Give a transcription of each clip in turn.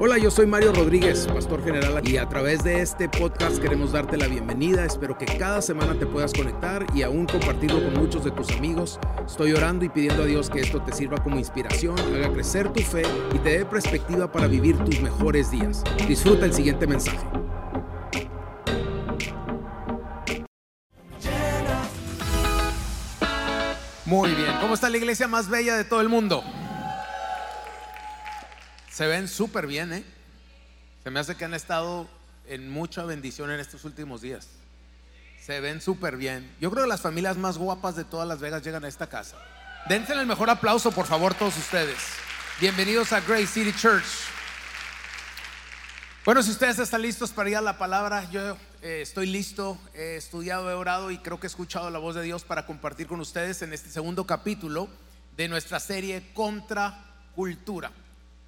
Hola, yo soy Mario Rodríguez, pastor general, y a través de este podcast queremos darte la bienvenida. Espero que cada semana te puedas conectar y aún compartirlo con muchos de tus amigos. Estoy orando y pidiendo a Dios que esto te sirva como inspiración, haga crecer tu fe y te dé perspectiva para vivir tus mejores días. Disfruta el siguiente mensaje. Muy bien, ¿cómo está la iglesia más bella de todo el mundo? Se ven súper bien, ¿eh? Se me hace que han estado en mucha bendición en estos últimos días. Se ven súper bien. Yo creo que las familias más guapas de todas Las Vegas llegan a esta casa. Dense el mejor aplauso, por favor, todos ustedes. Bienvenidos a Grace City Church. Bueno, si ustedes están listos para ir a la palabra, yo eh, estoy listo, he estudiado, he orado y creo que he escuchado la voz de Dios para compartir con ustedes en este segundo capítulo de nuestra serie Contra Cultura.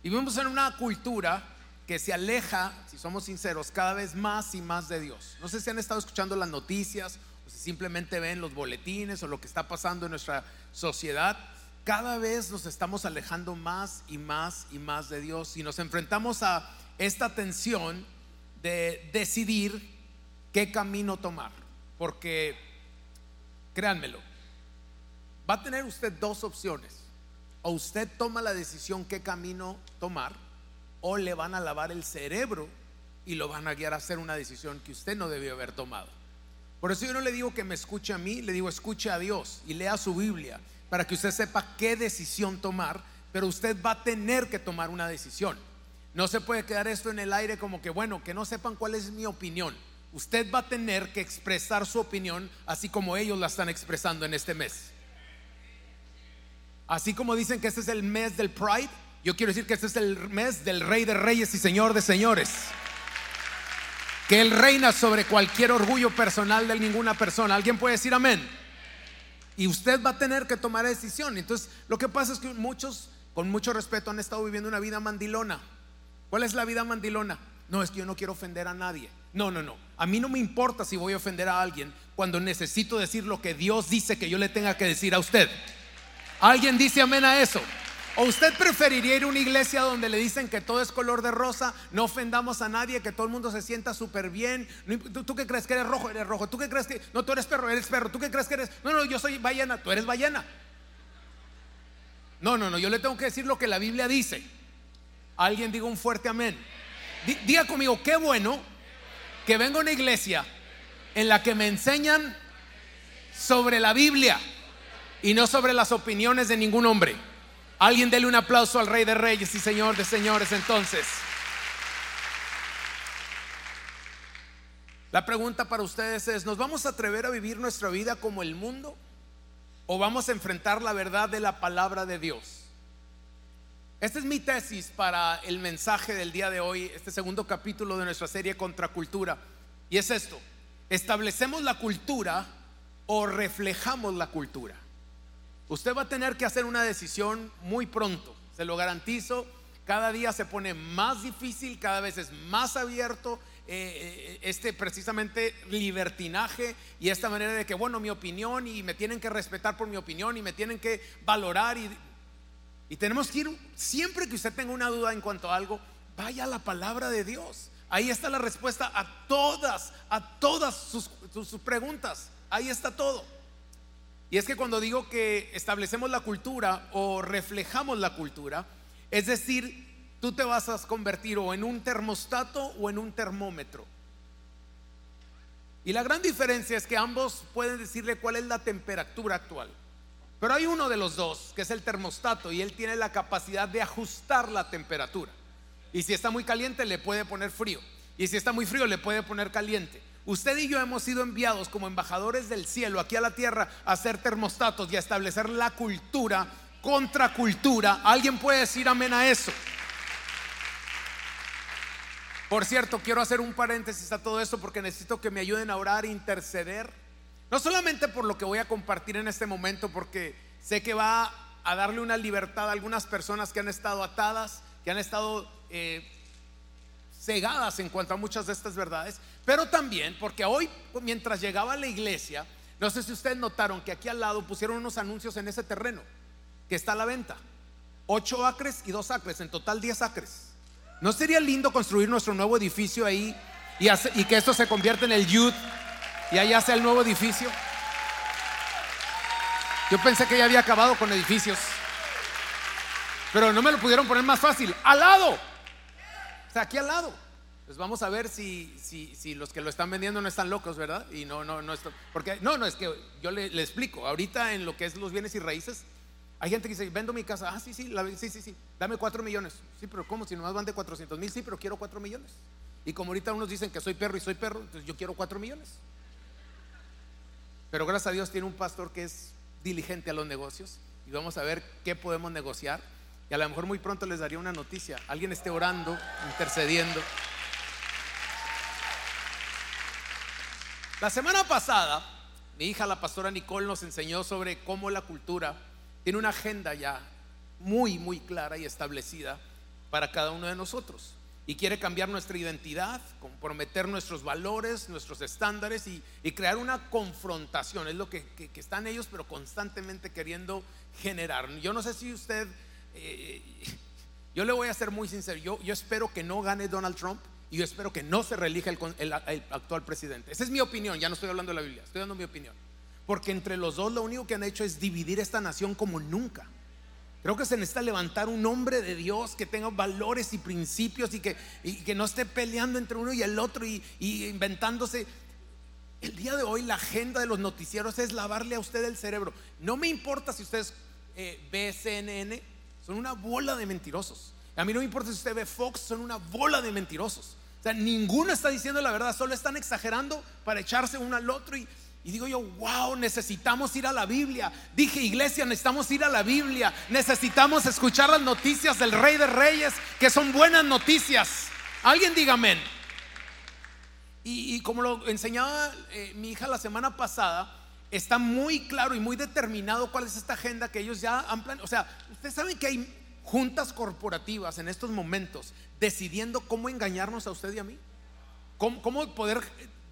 Vivimos en una cultura que se aleja, si somos sinceros, cada vez más y más de Dios. No sé si han estado escuchando las noticias o si simplemente ven los boletines o lo que está pasando en nuestra sociedad. Cada vez nos estamos alejando más y más y más de Dios y nos enfrentamos a esta tensión de decidir qué camino tomar. Porque, créanmelo, va a tener usted dos opciones o usted toma la decisión qué camino tomar, o le van a lavar el cerebro y lo van a guiar a hacer una decisión que usted no debió haber tomado. Por eso yo no le digo que me escuche a mí, le digo escuche a Dios y lea su Biblia para que usted sepa qué decisión tomar, pero usted va a tener que tomar una decisión. No se puede quedar esto en el aire como que, bueno, que no sepan cuál es mi opinión. Usted va a tener que expresar su opinión así como ellos la están expresando en este mes. Así como dicen que este es el mes del Pride, yo quiero decir que este es el mes del Rey de Reyes y Señor de Señores. Que Él reina sobre cualquier orgullo personal de ninguna persona. ¿Alguien puede decir amén? Y usted va a tener que tomar decisión. Entonces, lo que pasa es que muchos, con mucho respeto, han estado viviendo una vida mandilona. ¿Cuál es la vida mandilona? No, es que yo no quiero ofender a nadie. No, no, no. A mí no me importa si voy a ofender a alguien cuando necesito decir lo que Dios dice que yo le tenga que decir a usted. ¿Alguien dice amén a eso? ¿O usted preferiría ir a una iglesia donde le dicen que todo es color de rosa, no ofendamos a nadie, que todo el mundo se sienta súper bien? ¿Tú, qué crees que eres rojo? Eres rojo. ¿Tú qué crees que.? No, tú eres perro, eres perro. ¿Tú qué crees que eres.? No, no, yo soy ballena, tú eres ballena. No, no, no, yo le tengo que decir lo que la Biblia dice. Alguien diga un fuerte amén. Diga conmigo, qué bueno que venga a una iglesia en la que me enseñan sobre la Biblia y no sobre las opiniones de ningún hombre. Alguien dele un aplauso al Rey de Reyes y Señor de Señores entonces. La pregunta para ustedes es, ¿nos vamos a atrever a vivir nuestra vida como el mundo? ¿O vamos a enfrentar la verdad de la palabra de Dios? Esta es mi tesis para el mensaje del día de hoy, este segundo capítulo de nuestra serie Contracultura. Y es esto, ¿establecemos la cultura o reflejamos la cultura? Usted va a tener que hacer una decisión muy pronto, se lo garantizo. Cada día se pone más difícil, cada vez es más abierto eh, eh, este precisamente libertinaje y esta manera de que, bueno, mi opinión y me tienen que respetar por mi opinión y me tienen que valorar y, y tenemos que ir, siempre que usted tenga una duda en cuanto a algo, vaya a la palabra de Dios. Ahí está la respuesta a todas, a todas sus preguntas. Ahí está todo. Y es que cuando digo que establecemos la cultura o reflejamos la cultura, es decir, tú te vas a convertir o en un termostato o en un termómetro. Y la gran diferencia es que ambos pueden decirle cuál es la temperatura actual. Pero hay uno de los dos, que es el termostato, y él tiene la capacidad de ajustar la temperatura. Y si está muy caliente, le puede poner frío. Y si está muy frío, le puede poner caliente. Usted y yo hemos sido enviados como embajadores del cielo aquí a la tierra a ser termostatos y a establecer la cultura contra cultura. ¿Alguien puede decir amén a eso? Por cierto, quiero hacer un paréntesis a todo esto porque necesito que me ayuden a orar interceder. No solamente por lo que voy a compartir en este momento, porque sé que va a darle una libertad a algunas personas que han estado atadas, que han estado eh, cegadas en cuanto a muchas de estas verdades, pero también porque hoy, mientras llegaba a la iglesia, no sé si ustedes notaron que aquí al lado pusieron unos anuncios en ese terreno que está a la venta. Ocho acres y dos acres, en total diez acres. ¿No sería lindo construir nuestro nuevo edificio ahí y, que esto se convierta en el youth y allá sea el nuevo edificio? Yo pensé que ya había acabado con edificios, pero no me lo pudieron poner más fácil. Al lado, aquí al lado. Pues vamos a ver si, si, los que lo están vendiendo no están locos, ¿verdad? Y no, no, no, esto, porque no, no, es que yo le, explico. Ahorita en lo que es los bienes y raíces, hay gente que dice, vendo mi casa, ah, sí, sí, sí, sí, sí, dame cuatro millones. Sí, pero ¿cómo? Si nomás van de 400 mil, sí, pero quiero cuatro millones. Y como ahorita unos dicen que soy perro y soy perro, entonces yo quiero cuatro millones. Pero gracias a Dios tiene un pastor que es diligente a los negocios y vamos a ver qué podemos negociar. Y a lo mejor muy pronto les daría una noticia. Alguien esté orando, intercediendo. La semana pasada, mi hija, la pastora Nicole, nos enseñó sobre cómo la cultura tiene una agenda ya muy, muy clara y establecida para cada uno de nosotros. Y quiere cambiar nuestra identidad, comprometer nuestros valores, nuestros estándares y, crear una confrontación. Es lo que, están ellos, pero constantemente queriendo generar. Yo no sé si usted, eh, yo le voy a ser muy sincero, yo, espero que no gane Donald Trump y yo espero que no se reelija el, actual presidente. Esa es mi opinión, ya no estoy hablando de la Biblia, estoy dando mi opinión. Porque entre los dos lo único que han hecho es dividir esta nación como nunca. Creo que se necesita levantar un hombre de Dios que tenga valores y principios y que, no esté peleando entre uno y el otro y, inventándose. El día de hoy la agenda de los noticieros es lavarle a usted el cerebro. No me importa si usted eh, ve CNN, son una bola de mentirosos. A mí no me importa si usted ve Fox, son una bola de mentirosos. O sea, ninguno está diciendo la verdad, solo están exagerando para echarse uno al otro y digo yo, wow, necesitamos ir a la Biblia. Dije, iglesia, necesitamos ir a la Biblia. Necesitamos escuchar las noticias del Rey de Reyes, que son buenas noticias. Alguien diga amén. Y, como lo enseñaba eh, mi hija la semana pasada, está muy claro y muy determinado cuál es esta agenda que ellos ya han planeado. O sea, ustedes saben que hay juntas corporativas en estos momentos decidiendo cómo engañarnos a usted y a mí. Cómo, cómo poder,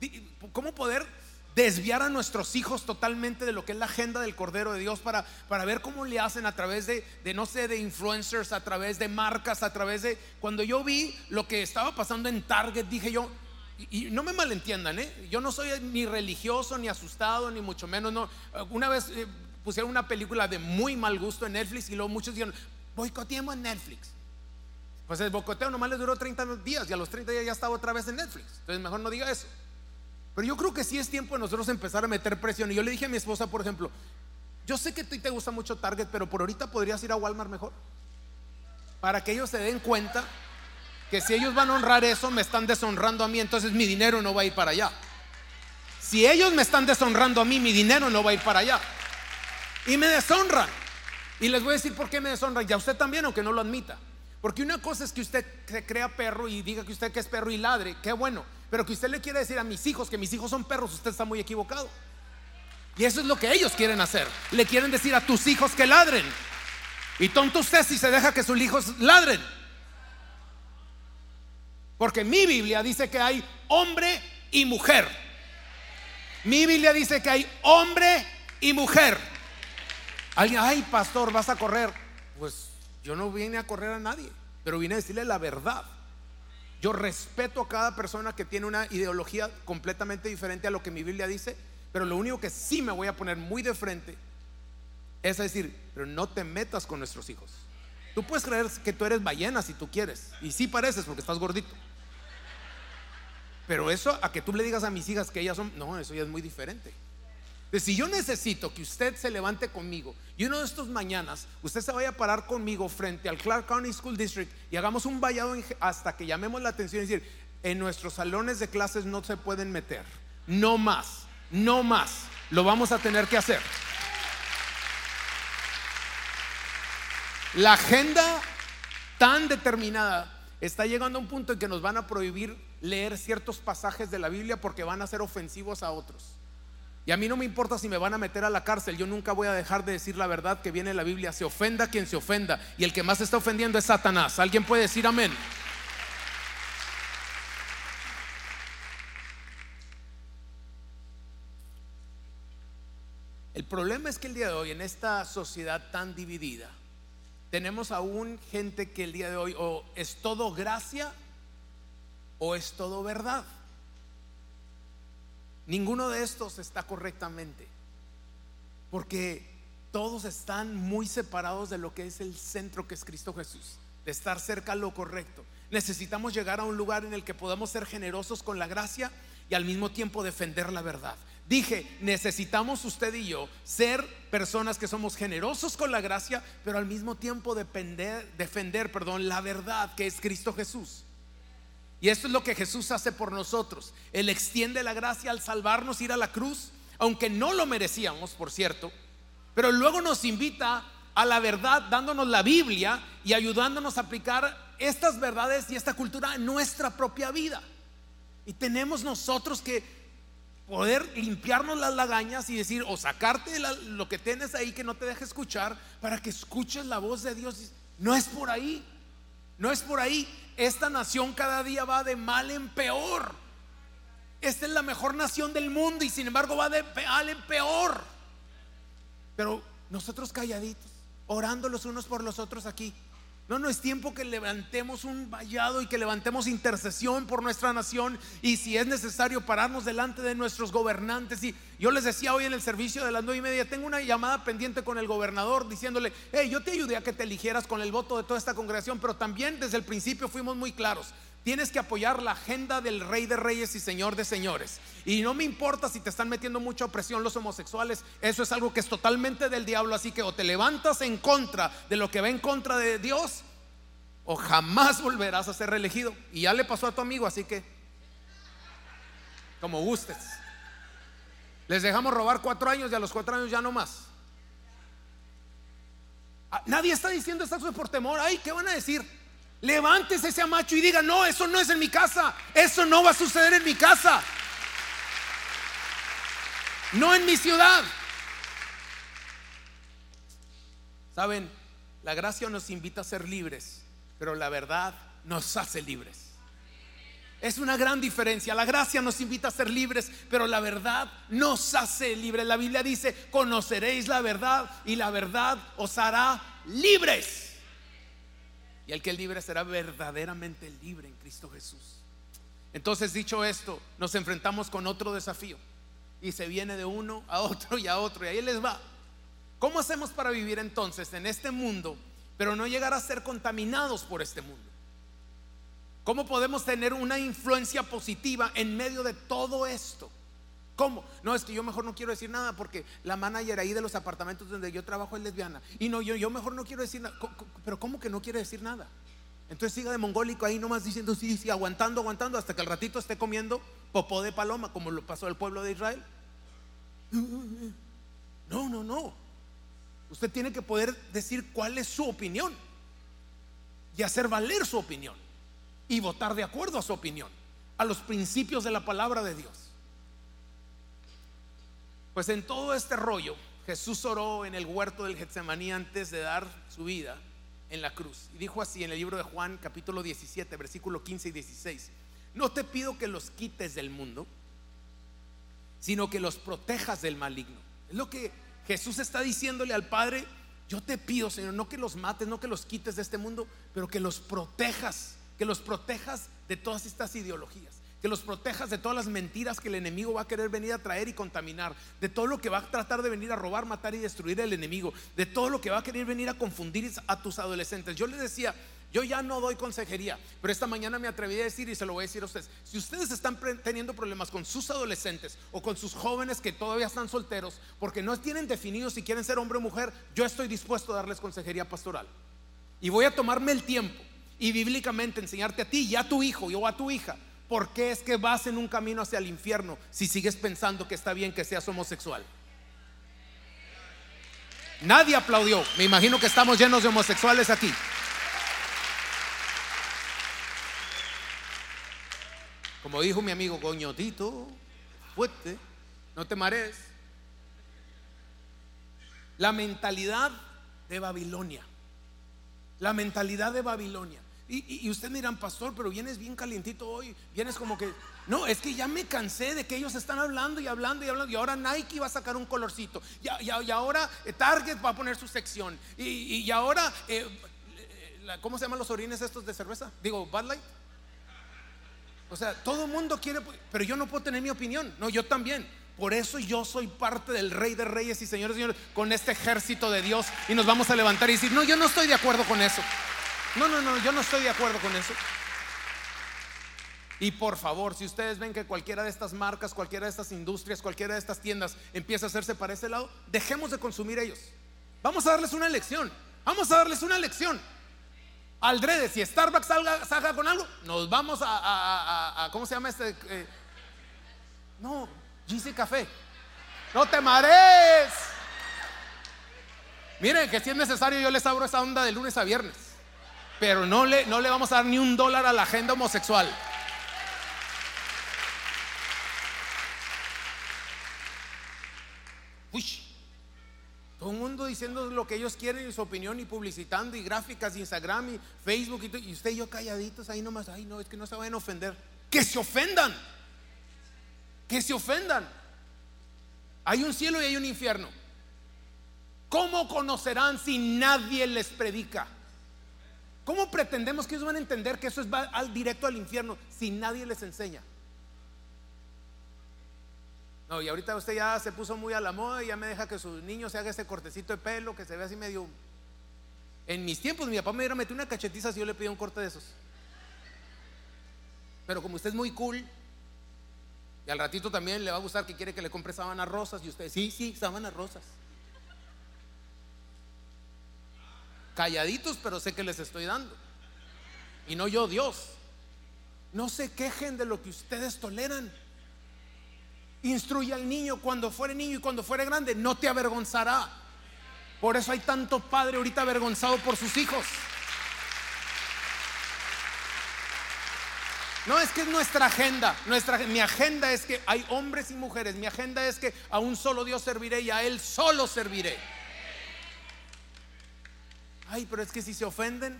eh, cómo poder desviar a nuestros hijos totalmente de lo que es la agenda del Cordero de Dios para, para ver cómo le hacen a través de, de, no sé, de influencers, a través de marcas, a través de... Cuando yo vi lo que estaba pasando en Target, dije yo, y, no me malentiendan, ¿eh? yo no soy ni religioso, ni asustado, ni mucho menos, no. Una vez eh, pusieron una película de muy mal gusto en Netflix y luego muchos dijeron, boicoteemos en Netflix. Pues el boicoteo nomás les duró 30 días y a los 30 días ya estaba otra vez en Netflix. Entonces mejor no diga eso. Pero yo creo que sí es tiempo de nosotros empezar a meter presión. Y yo le dije a mi esposa, por ejemplo, yo sé que a ti te gusta mucho Target, pero por ahorita podrías ir a Walmart mejor. Para que ellos se den cuenta que si ellos van a honrar eso, me están deshonrando a mí, entonces mi dinero no va a ir para allá. Si ellos me están deshonrando a mí, mi dinero no va a ir para allá. Y me deshonran. Y les voy a decir por qué me deshonran. Y a usted también, aunque no lo admita. Porque una cosa es que usted se crea perro y diga que usted que es perro y ladre. Qué bueno. Pero que usted le quiere decir a mis hijos que mis hijos son perros, usted está muy equivocado. Y eso es lo que ellos quieren hacer. Le quieren decir a tus hijos que ladren. Y tonto usted si se deja que sus hijos ladren. Porque mi Biblia dice que hay hombre y mujer. Mi Biblia dice que hay hombre y mujer. Alguien, ay, pastor, vas a correr. Pues yo no vine a correr a nadie, pero vine a decirle la verdad. Yo respeto a cada persona que tiene una ideología completamente diferente a lo que mi Biblia dice, pero lo único que sí me voy a poner muy de frente es decir, pero no te metas con nuestros hijos. Tú puedes creer que tú eres ballena si tú quieres, y sí pareces porque estás gordito. Pero eso a que tú le digas a mis hijas que ellas son, no, eso ya es muy diferente si yo necesito que usted se levante conmigo y uno de estos mañanas usted se vaya a parar conmigo frente al Clark County School District y hagamos un vallado hasta que llamemos la atención y decir, en nuestros salones de clases no se pueden meter. No más, no más. Lo vamos a tener que hacer. La agenda tan determinada está llegando a un punto en que nos van a prohibir leer ciertos pasajes de la Biblia porque van a ser ofensivos a otros. Y a mí no me importa si me van a meter a la cárcel, yo nunca voy a dejar de decir la verdad que viene en la Biblia. Se ofenda quien se ofenda. Y el que más está ofendiendo es Satanás. ¿Alguien puede decir amén? El problema es que el día de hoy, en esta sociedad tan dividida, tenemos aún gente que el día de hoy o es todo gracia o es todo verdad. Ninguno de estos está correctamente, porque todos están muy separados de lo que es el centro que es Cristo Jesús, de estar cerca a lo correcto. Necesitamos llegar a un lugar en el que podamos ser generosos con la gracia y al mismo tiempo defender la verdad. Dije, necesitamos usted y yo ser personas que somos generosos con la gracia, pero al mismo tiempo defender, defender perdón, la verdad que es Cristo Jesús. Y esto es lo que Jesús hace por nosotros. Él extiende la gracia al salvarnos, ir a la cruz, aunque no lo merecíamos, por cierto, pero luego nos invita a la verdad dándonos la Biblia y ayudándonos a aplicar estas verdades y esta cultura en nuestra propia vida. Y tenemos nosotros que poder limpiarnos las lagañas y decir, o sacarte lo que tienes ahí que no te deje escuchar, para que escuches la voz de Dios. No es por ahí, no es por ahí. Esta nación cada día va de mal en peor. Esta es la mejor nación del mundo y sin embargo va de mal en peor. Pero nosotros calladitos, orando los unos por los otros aquí. No, no es tiempo que levantemos un vallado y que levantemos intercesión por nuestra nación y si es necesario pararnos delante de nuestros gobernantes. Y yo les decía hoy en el servicio de las nueve y media, tengo una llamada pendiente con el gobernador diciéndole, hey, yo te ayudé a que te eligieras con el voto de toda esta congregación, pero también desde el principio fuimos muy claros. Tienes que apoyar la agenda del Rey de Reyes y Señor de Señores. Y no me importa si te están metiendo mucha opresión los homosexuales. Eso es algo que es totalmente del diablo. Así que o te levantas en contra de lo que va en contra de Dios, o jamás volverás a ser reelegido. Y ya le pasó a tu amigo, así que, como gustes. Les dejamos robar cuatro años y a los cuatro años ya no más. Ah, nadie está diciendo estas cosas por temor. Ay, ¿qué van a decir? Levántese ese macho y diga, no, eso no es en mi casa. Eso no va a suceder en mi casa. No en mi ciudad. Saben, la gracia nos invita a ser libres, pero la verdad nos hace libres. Es una gran diferencia. La gracia nos invita a ser libres, pero la verdad nos hace libres. La Biblia dice, conoceréis la verdad y la verdad os hará libres. Y el que es libre será verdaderamente libre en Cristo Jesús. Entonces, dicho esto, nos enfrentamos con otro desafío. Y se viene de uno a otro y a otro. Y ahí les va. ¿Cómo hacemos para vivir entonces en este mundo, pero no llegar a ser contaminados por este mundo? ¿Cómo podemos tener una influencia positiva en medio de todo esto? ¿Cómo? No, es que yo mejor no quiero decir nada porque la manager ahí de los apartamentos donde yo trabajo es lesbiana. Y no, yo, yo mejor no quiero decir nada. Pero ¿cómo que no quiere decir nada? Entonces siga de mongólico ahí nomás diciendo sí, sí, aguantando, aguantando hasta que al ratito esté comiendo popó de paloma como lo pasó el pueblo de Israel. No, no, no. Usted tiene que poder decir cuál es su opinión y hacer valer su opinión y votar de acuerdo a su opinión, a los principios de la palabra de Dios. Pues en todo este rollo, Jesús oró en el huerto del Getsemaní antes de dar su vida en la cruz. Y dijo así en el libro de Juan, capítulo 17, versículo 15 y 16. No te pido que los quites del mundo, sino que los protejas del maligno. Es lo que Jesús está diciéndole al Padre. Yo te pido, Señor, no que los mates, no que los quites de este mundo, pero que los protejas, que los protejas de todas estas ideologías que los protejas de todas las mentiras que el enemigo va a querer venir a traer y contaminar, de todo lo que va a tratar de venir a robar, matar y destruir el enemigo, de todo lo que va a querer venir a confundir a tus adolescentes. Yo les decía, yo ya no doy consejería, pero esta mañana me atreví a decir y se lo voy a decir a ustedes, si ustedes están teniendo problemas con sus adolescentes o con sus jóvenes que todavía están solteros, porque no tienen definido si quieren ser hombre o mujer, yo estoy dispuesto a darles consejería pastoral. Y voy a tomarme el tiempo y bíblicamente enseñarte a ti y a tu hijo o a tu hija ¿por qué es que vas en un camino hacia el infierno si sigues pensando que está bien que seas homosexual? Nadie aplaudió. Me imagino que estamos llenos de homosexuales aquí. Como dijo mi amigo Coñotito, fuerte, no te marees. La mentalidad de Babilonia. La mentalidad de Babilonia. Y, usted dirán, pastor, pero vienes bien calientito hoy, vienes como que... No, es que ya me cansé de que ellos están hablando y hablando y hablando. Y ahora Nike va a sacar un colorcito. Y, y ahora eh, Target va a poner su sección. Y, ahora, eh, ¿cómo se llaman los orines estos de cerveza? Digo, Bud Light. O sea, todo el mundo quiere, pero yo no puedo tener mi opinión. No, yo también. Por eso yo soy parte del Rey de Reyes y Señores, Señores, con este ejército de Dios. Y nos vamos a levantar y decir, no, yo no estoy de acuerdo con eso. No, no, no, yo no estoy de acuerdo con eso. Y por favor, si ustedes ven que cualquiera de estas marcas, cualquiera de estas industrias, cualquiera de estas tiendas empieza a hacerse para ese lado, dejemos de consumir ellos. Vamos a darles una lección. Vamos a darles una lección. Aldrede, si Starbucks salga, salga con algo, nos vamos a, ¿cómo se llama este? Eh? no, GC Café. No te marees. Miren que si es necesario yo les abro esa onda de lunes a viernes. Pero no le, no le vamos a dar ni un dólar a la agenda homosexual. Uy, todo el mundo diciendo lo que ellos quieren y su opinión y publicitando y gráficas y Instagram y Facebook y, y usted y yo calladitos ahí nomás, ay no, es que no se vayan a ofender. Que se ofendan. Que se ofendan. Hay un cielo y hay un infierno. ¿Cómo conocerán si nadie les predica? ¿Cómo pretendemos que ellos van a entender que eso es al directo al infierno si nadie les enseña? No, y ahorita usted ya se puso muy a la moda y ya me deja que sus niños se haga ese cortecito de pelo que se ve así medio. En mis tiempos, mi papá me iba a meter una cachetiza si yo le pedía un corte de esos. Pero como usted es muy cool, y al ratito también le va a gustar que quiere que le compre sábanas rosas, y usted, sí, sí, sábanas rosas. Calladitos, pero sé que les estoy dando. Y no yo, Dios. No se quejen de lo que ustedes toleran. Instruye al niño cuando fuere niño y cuando fuere grande, no te avergonzará. Por eso hay tanto padre ahorita avergonzado por sus hijos. No es que es nuestra agenda, nuestra mi agenda es que hay hombres y mujeres, mi agenda es que a un solo Dios serviré y a él solo serviré. Ay, pero es que si se ofenden,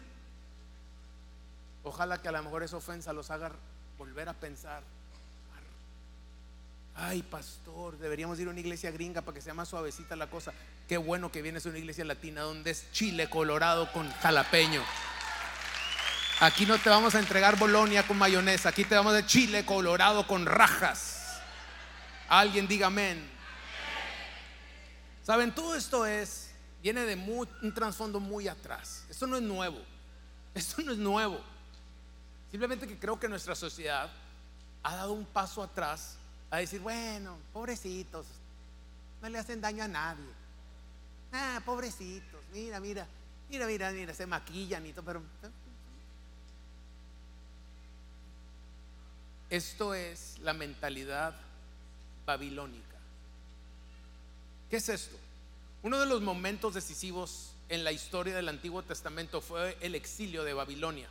ojalá que a lo mejor esa ofensa los haga volver a pensar. Ay, pastor, deberíamos ir a una iglesia gringa para que sea más suavecita la cosa. Qué bueno que vienes a una iglesia latina donde es chile colorado con jalapeño. Aquí no te vamos a entregar bolonia con mayonesa, aquí te vamos de chile colorado con rajas. Alguien diga amén. Saben, todo esto es viene de un trasfondo muy atrás. Esto no es nuevo. Esto no es nuevo. Simplemente que creo que nuestra sociedad ha dado un paso atrás a decir, bueno, pobrecitos, no le hacen daño a nadie. Ah, pobrecitos, mira, mira, mira, mira, mira, se maquillan y todo, pero... Esto es la mentalidad babilónica. ¿Qué es esto? Uno de los momentos decisivos en la historia del Antiguo Testamento fue el exilio de Babilonia.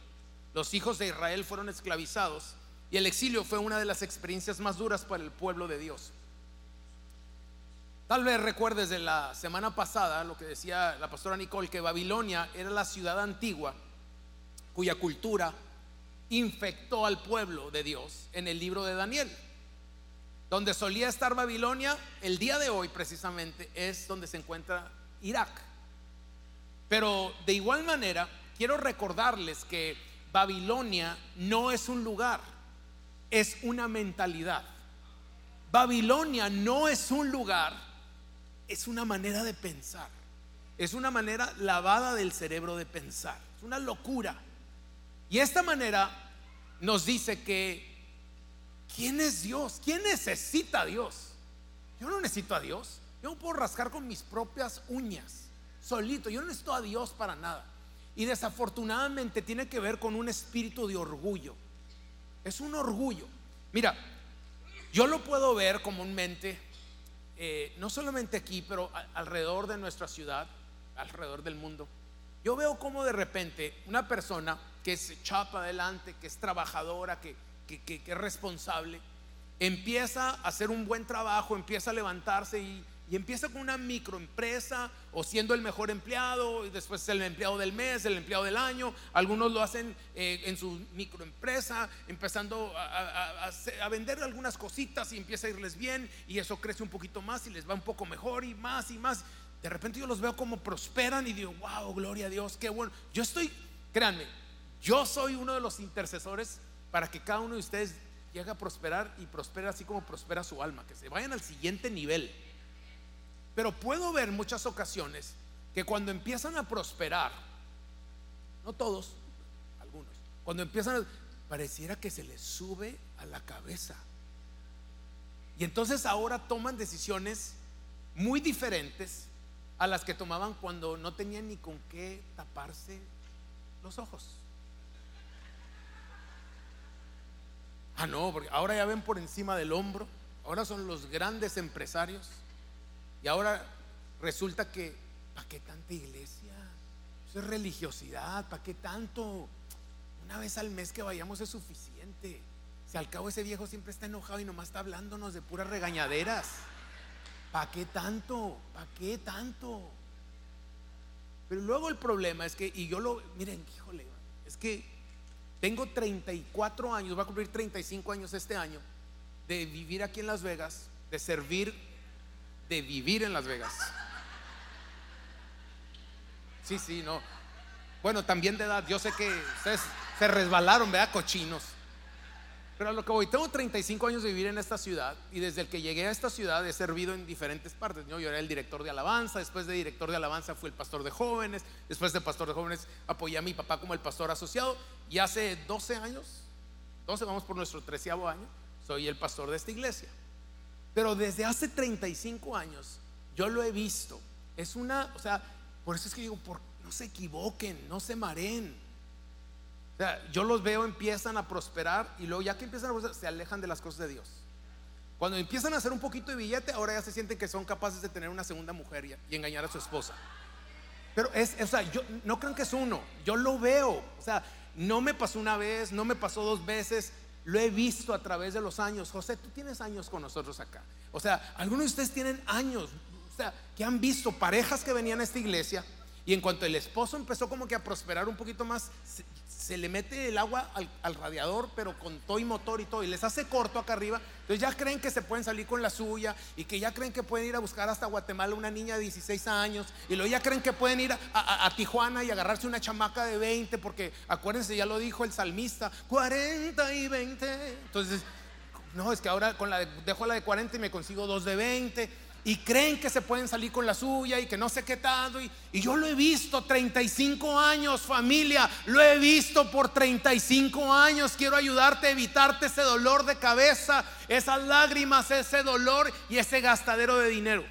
Los hijos de Israel fueron esclavizados y el exilio fue una de las experiencias más duras para el pueblo de Dios. Tal vez recuerdes de la semana pasada lo que decía la pastora Nicole, que Babilonia era la ciudad antigua cuya cultura infectó al pueblo de Dios en el libro de Daniel. Donde solía estar Babilonia, el día de hoy precisamente es donde se encuentra Irak. Pero de igual manera, quiero recordarles que Babilonia no es un lugar, es una mentalidad. Babilonia no es un lugar, es una manera de pensar. Es una manera lavada del cerebro de pensar. Es una locura. Y esta manera nos dice que ¿Quién es Dios? ¿Quién necesita a Dios? Yo no necesito a Dios. Yo no puedo rascar con mis propias uñas, solito. Yo no necesito a Dios para nada. Y desafortunadamente tiene que ver con un espíritu de orgullo. Es un orgullo. Mira, yo lo puedo ver comúnmente, eh, no solamente aquí, pero alrededor de nuestra ciudad, alrededor del mundo. Yo veo como de repente una persona que se chapa adelante, que es trabajadora, que que, es responsable, empieza a hacer un buen trabajo, empieza a levantarse y, y empieza con una microempresa o siendo el mejor empleado y después el empleado del mes, el empleado del año. Algunos lo hacen eh, en su microempresa, empezando a, a, vender algunas cositas y empieza a irles bien y eso crece un poquito más y les va un poco mejor y más y más. De repente yo los veo como prosperan y digo, wow, gloria a Dios, qué bueno. Yo estoy, créanme, yo soy uno de los intercesores para que cada uno de ustedes llegue a prosperar y prospere así como prospera su alma, que se vayan al siguiente nivel. Pero puedo ver muchas ocasiones que cuando empiezan a prosperar, no todos, algunos, cuando empiezan a, pareciera que se les sube a la cabeza. Y entonces ahora toman decisiones muy diferentes a las que tomaban cuando no tenían ni con qué taparse los ojos. Ah, no, porque ahora ya ven por encima del hombro, ahora son los grandes empresarios y ahora resulta que, ¿para qué tanta iglesia? Eso es religiosidad, ¿para qué tanto? Una vez al mes que vayamos es suficiente. Si al cabo ese viejo siempre está enojado y nomás está hablándonos de puras regañaderas. ¿Para qué tanto? ¿Para qué tanto? Pero luego el problema es que, y yo lo, miren, híjole, es que tengo 34 años, va a cumplir 35 años este año, de vivir aquí en Las Vegas, de servir, de vivir en Las Vegas. Sí, sí, no. Bueno, también de edad, yo sé que ustedes se resbalaron, ¿verdad? Cochinos. Pero a lo que voy, tengo 35 años de vivir en esta ciudad y desde el que llegué a esta ciudad he servido en diferentes partes. Yo era el director de alabanza, después de director de alabanza fui el pastor de jóvenes, después de pastor de jóvenes apoyé a mi papá como el pastor asociado y hace 12 años, 12 vamos por nuestro treceavo año, soy el pastor de esta iglesia. Pero desde hace 35 años yo lo he visto. Es una, o sea, por eso es que digo, por, no se equivoquen, no se mareen yo los veo, empiezan a prosperar y luego ya que empiezan a prosperar, se alejan de las cosas de Dios. Cuando empiezan a hacer un poquito de billete, ahora ya se sienten que son capaces de tener una segunda mujer y, engañar a su esposa. Pero es, o sea, yo no creo que es uno, yo lo veo. O sea, no me pasó una vez, no me pasó dos veces, lo he visto a través de los años. José, tú tienes años con nosotros acá. O sea, algunos de ustedes tienen años, o sea, que han visto parejas que venían a esta iglesia y en cuanto el esposo empezó como que a prosperar un poquito más, se, le mete el agua al, radiador, pero con todo y motor y todo, y les hace corto acá arriba. Entonces ya creen que se pueden salir con la suya y que ya creen que pueden ir a buscar hasta Guatemala una niña de 16 años. Y luego ya creen que pueden ir a, Tijuana y agarrarse una chamaca de 20, porque acuérdense, ya lo dijo el salmista, 40 y 20. Entonces, no, es que ahora con la dejo la de 40 y me consigo dos de 20 y creen que se pueden salir con la suya y que no sé qué tanto. Y, yo lo he visto 35 años, familia, lo he visto por 35 años. Quiero ayudarte a evitarte ese dolor de cabeza, esas lágrimas, ese dolor y ese gastadero de dinero.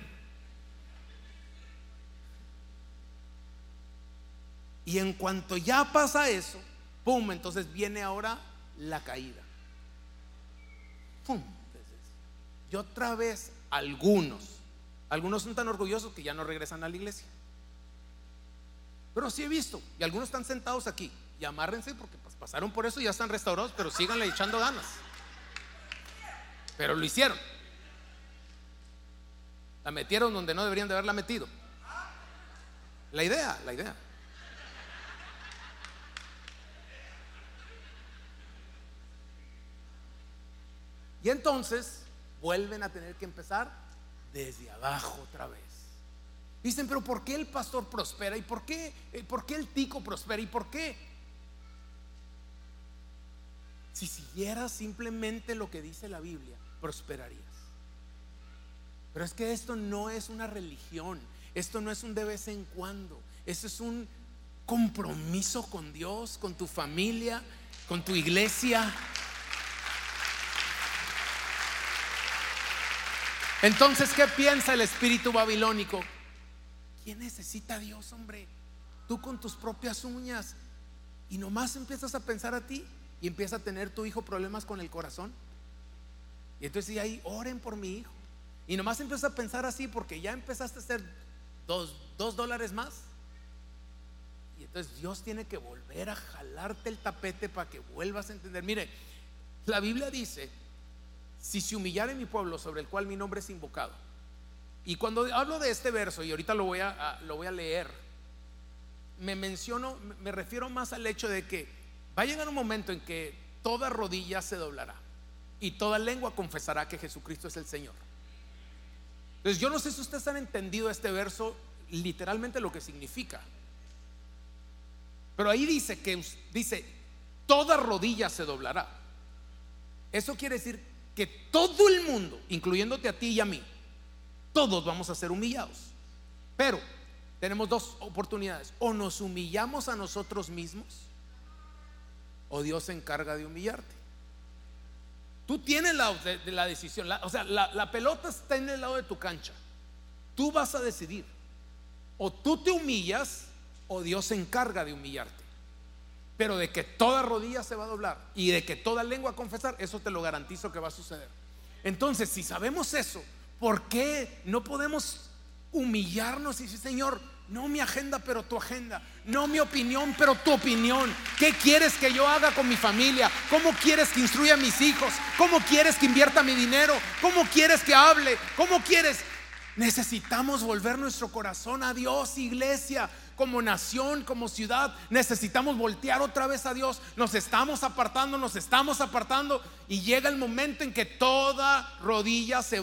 Y en cuanto ya pasa eso, ¡pum! Entonces viene ahora la caída. ¡Pum! Y otra vez algunos algunos son tan orgullosos que ya no regresan a la iglesia. Pero sí he visto, y algunos están sentados aquí, y amárrense porque pues, pasaron por eso y ya están restaurados, pero síganle echando ganas. Pero lo hicieron. La metieron donde no deberían de haberla metido. La idea, la idea. Y entonces vuelven a tener que empezar desde abajo otra vez. Dicen, pero ¿por qué el pastor prospera? ¿Y por qué, eh, por qué el tico prospera? ¿Y por qué? Si siguieras simplemente lo que dice la Biblia, prosperarías. Pero es que esto no es una religión, esto no es un de vez en cuando, esto es un compromiso con Dios, con tu familia, con tu iglesia. Entonces, ¿qué piensa el espíritu babilónico? ¿Quién necesita a Dios, hombre? Tú con tus propias uñas. Y nomás empiezas a pensar a ti y empieza a tener tu hijo problemas con el corazón. Y entonces ahí, oren por mi hijo. Y nomás empiezas a pensar así porque ya empezaste a hacer dos, dos dólares más. Y entonces Dios tiene que volver a jalarte el tapete para que vuelvas a entender. Mire, la Biblia dice si se humillare mi pueblo sobre el cual mi nombre es invocado, Y cuando hablo de este verso, y ahorita lo voy a, lo voy a leer, me menciono, me refiero más al hecho de que va a llegar un momento en que toda rodilla se doblará y toda lengua confesará que Jesucristo es el Señor. Entonces yo no sé si ustedes han entendido este verso literalmente lo que significa. Pero ahí dice que dice toda rodilla se doblará. Eso quiere decir que todo el mundo, incluyéndote a ti y a mí, todos vamos a ser humillados. Pero tenemos dos oportunidades. O nos humillamos a nosotros mismos, o Dios se encarga de humillarte. Tú tienes la, la decisión, o sea, la pelota está en el lado de tu cancha. Tú vas a decidir. O tú te humillas, o Dios se encarga de humillarte. Pero de que toda rodilla se va a doblar y de que toda lengua a confesar, eso te lo garantizo que va a suceder. Entonces, si sabemos eso, ¿por qué no podemos humillarnos y decir, Señor, no mi agenda, pero tu agenda. No mi opinión, pero tu opinión. ¿Qué quieres que yo haga con mi familia? ¿Cómo quieres que instruya a mis hijos? ¿Cómo quieres que invierta mi dinero? ¿Cómo quieres que hable? ¿Cómo quieres? Necesitamos volver nuestro corazón a Dios, iglesia como nación, como ciudad, necesitamos voltear otra vez a Dios. Nos estamos apartando, nos estamos apartando y llega el momento en que toda rodilla se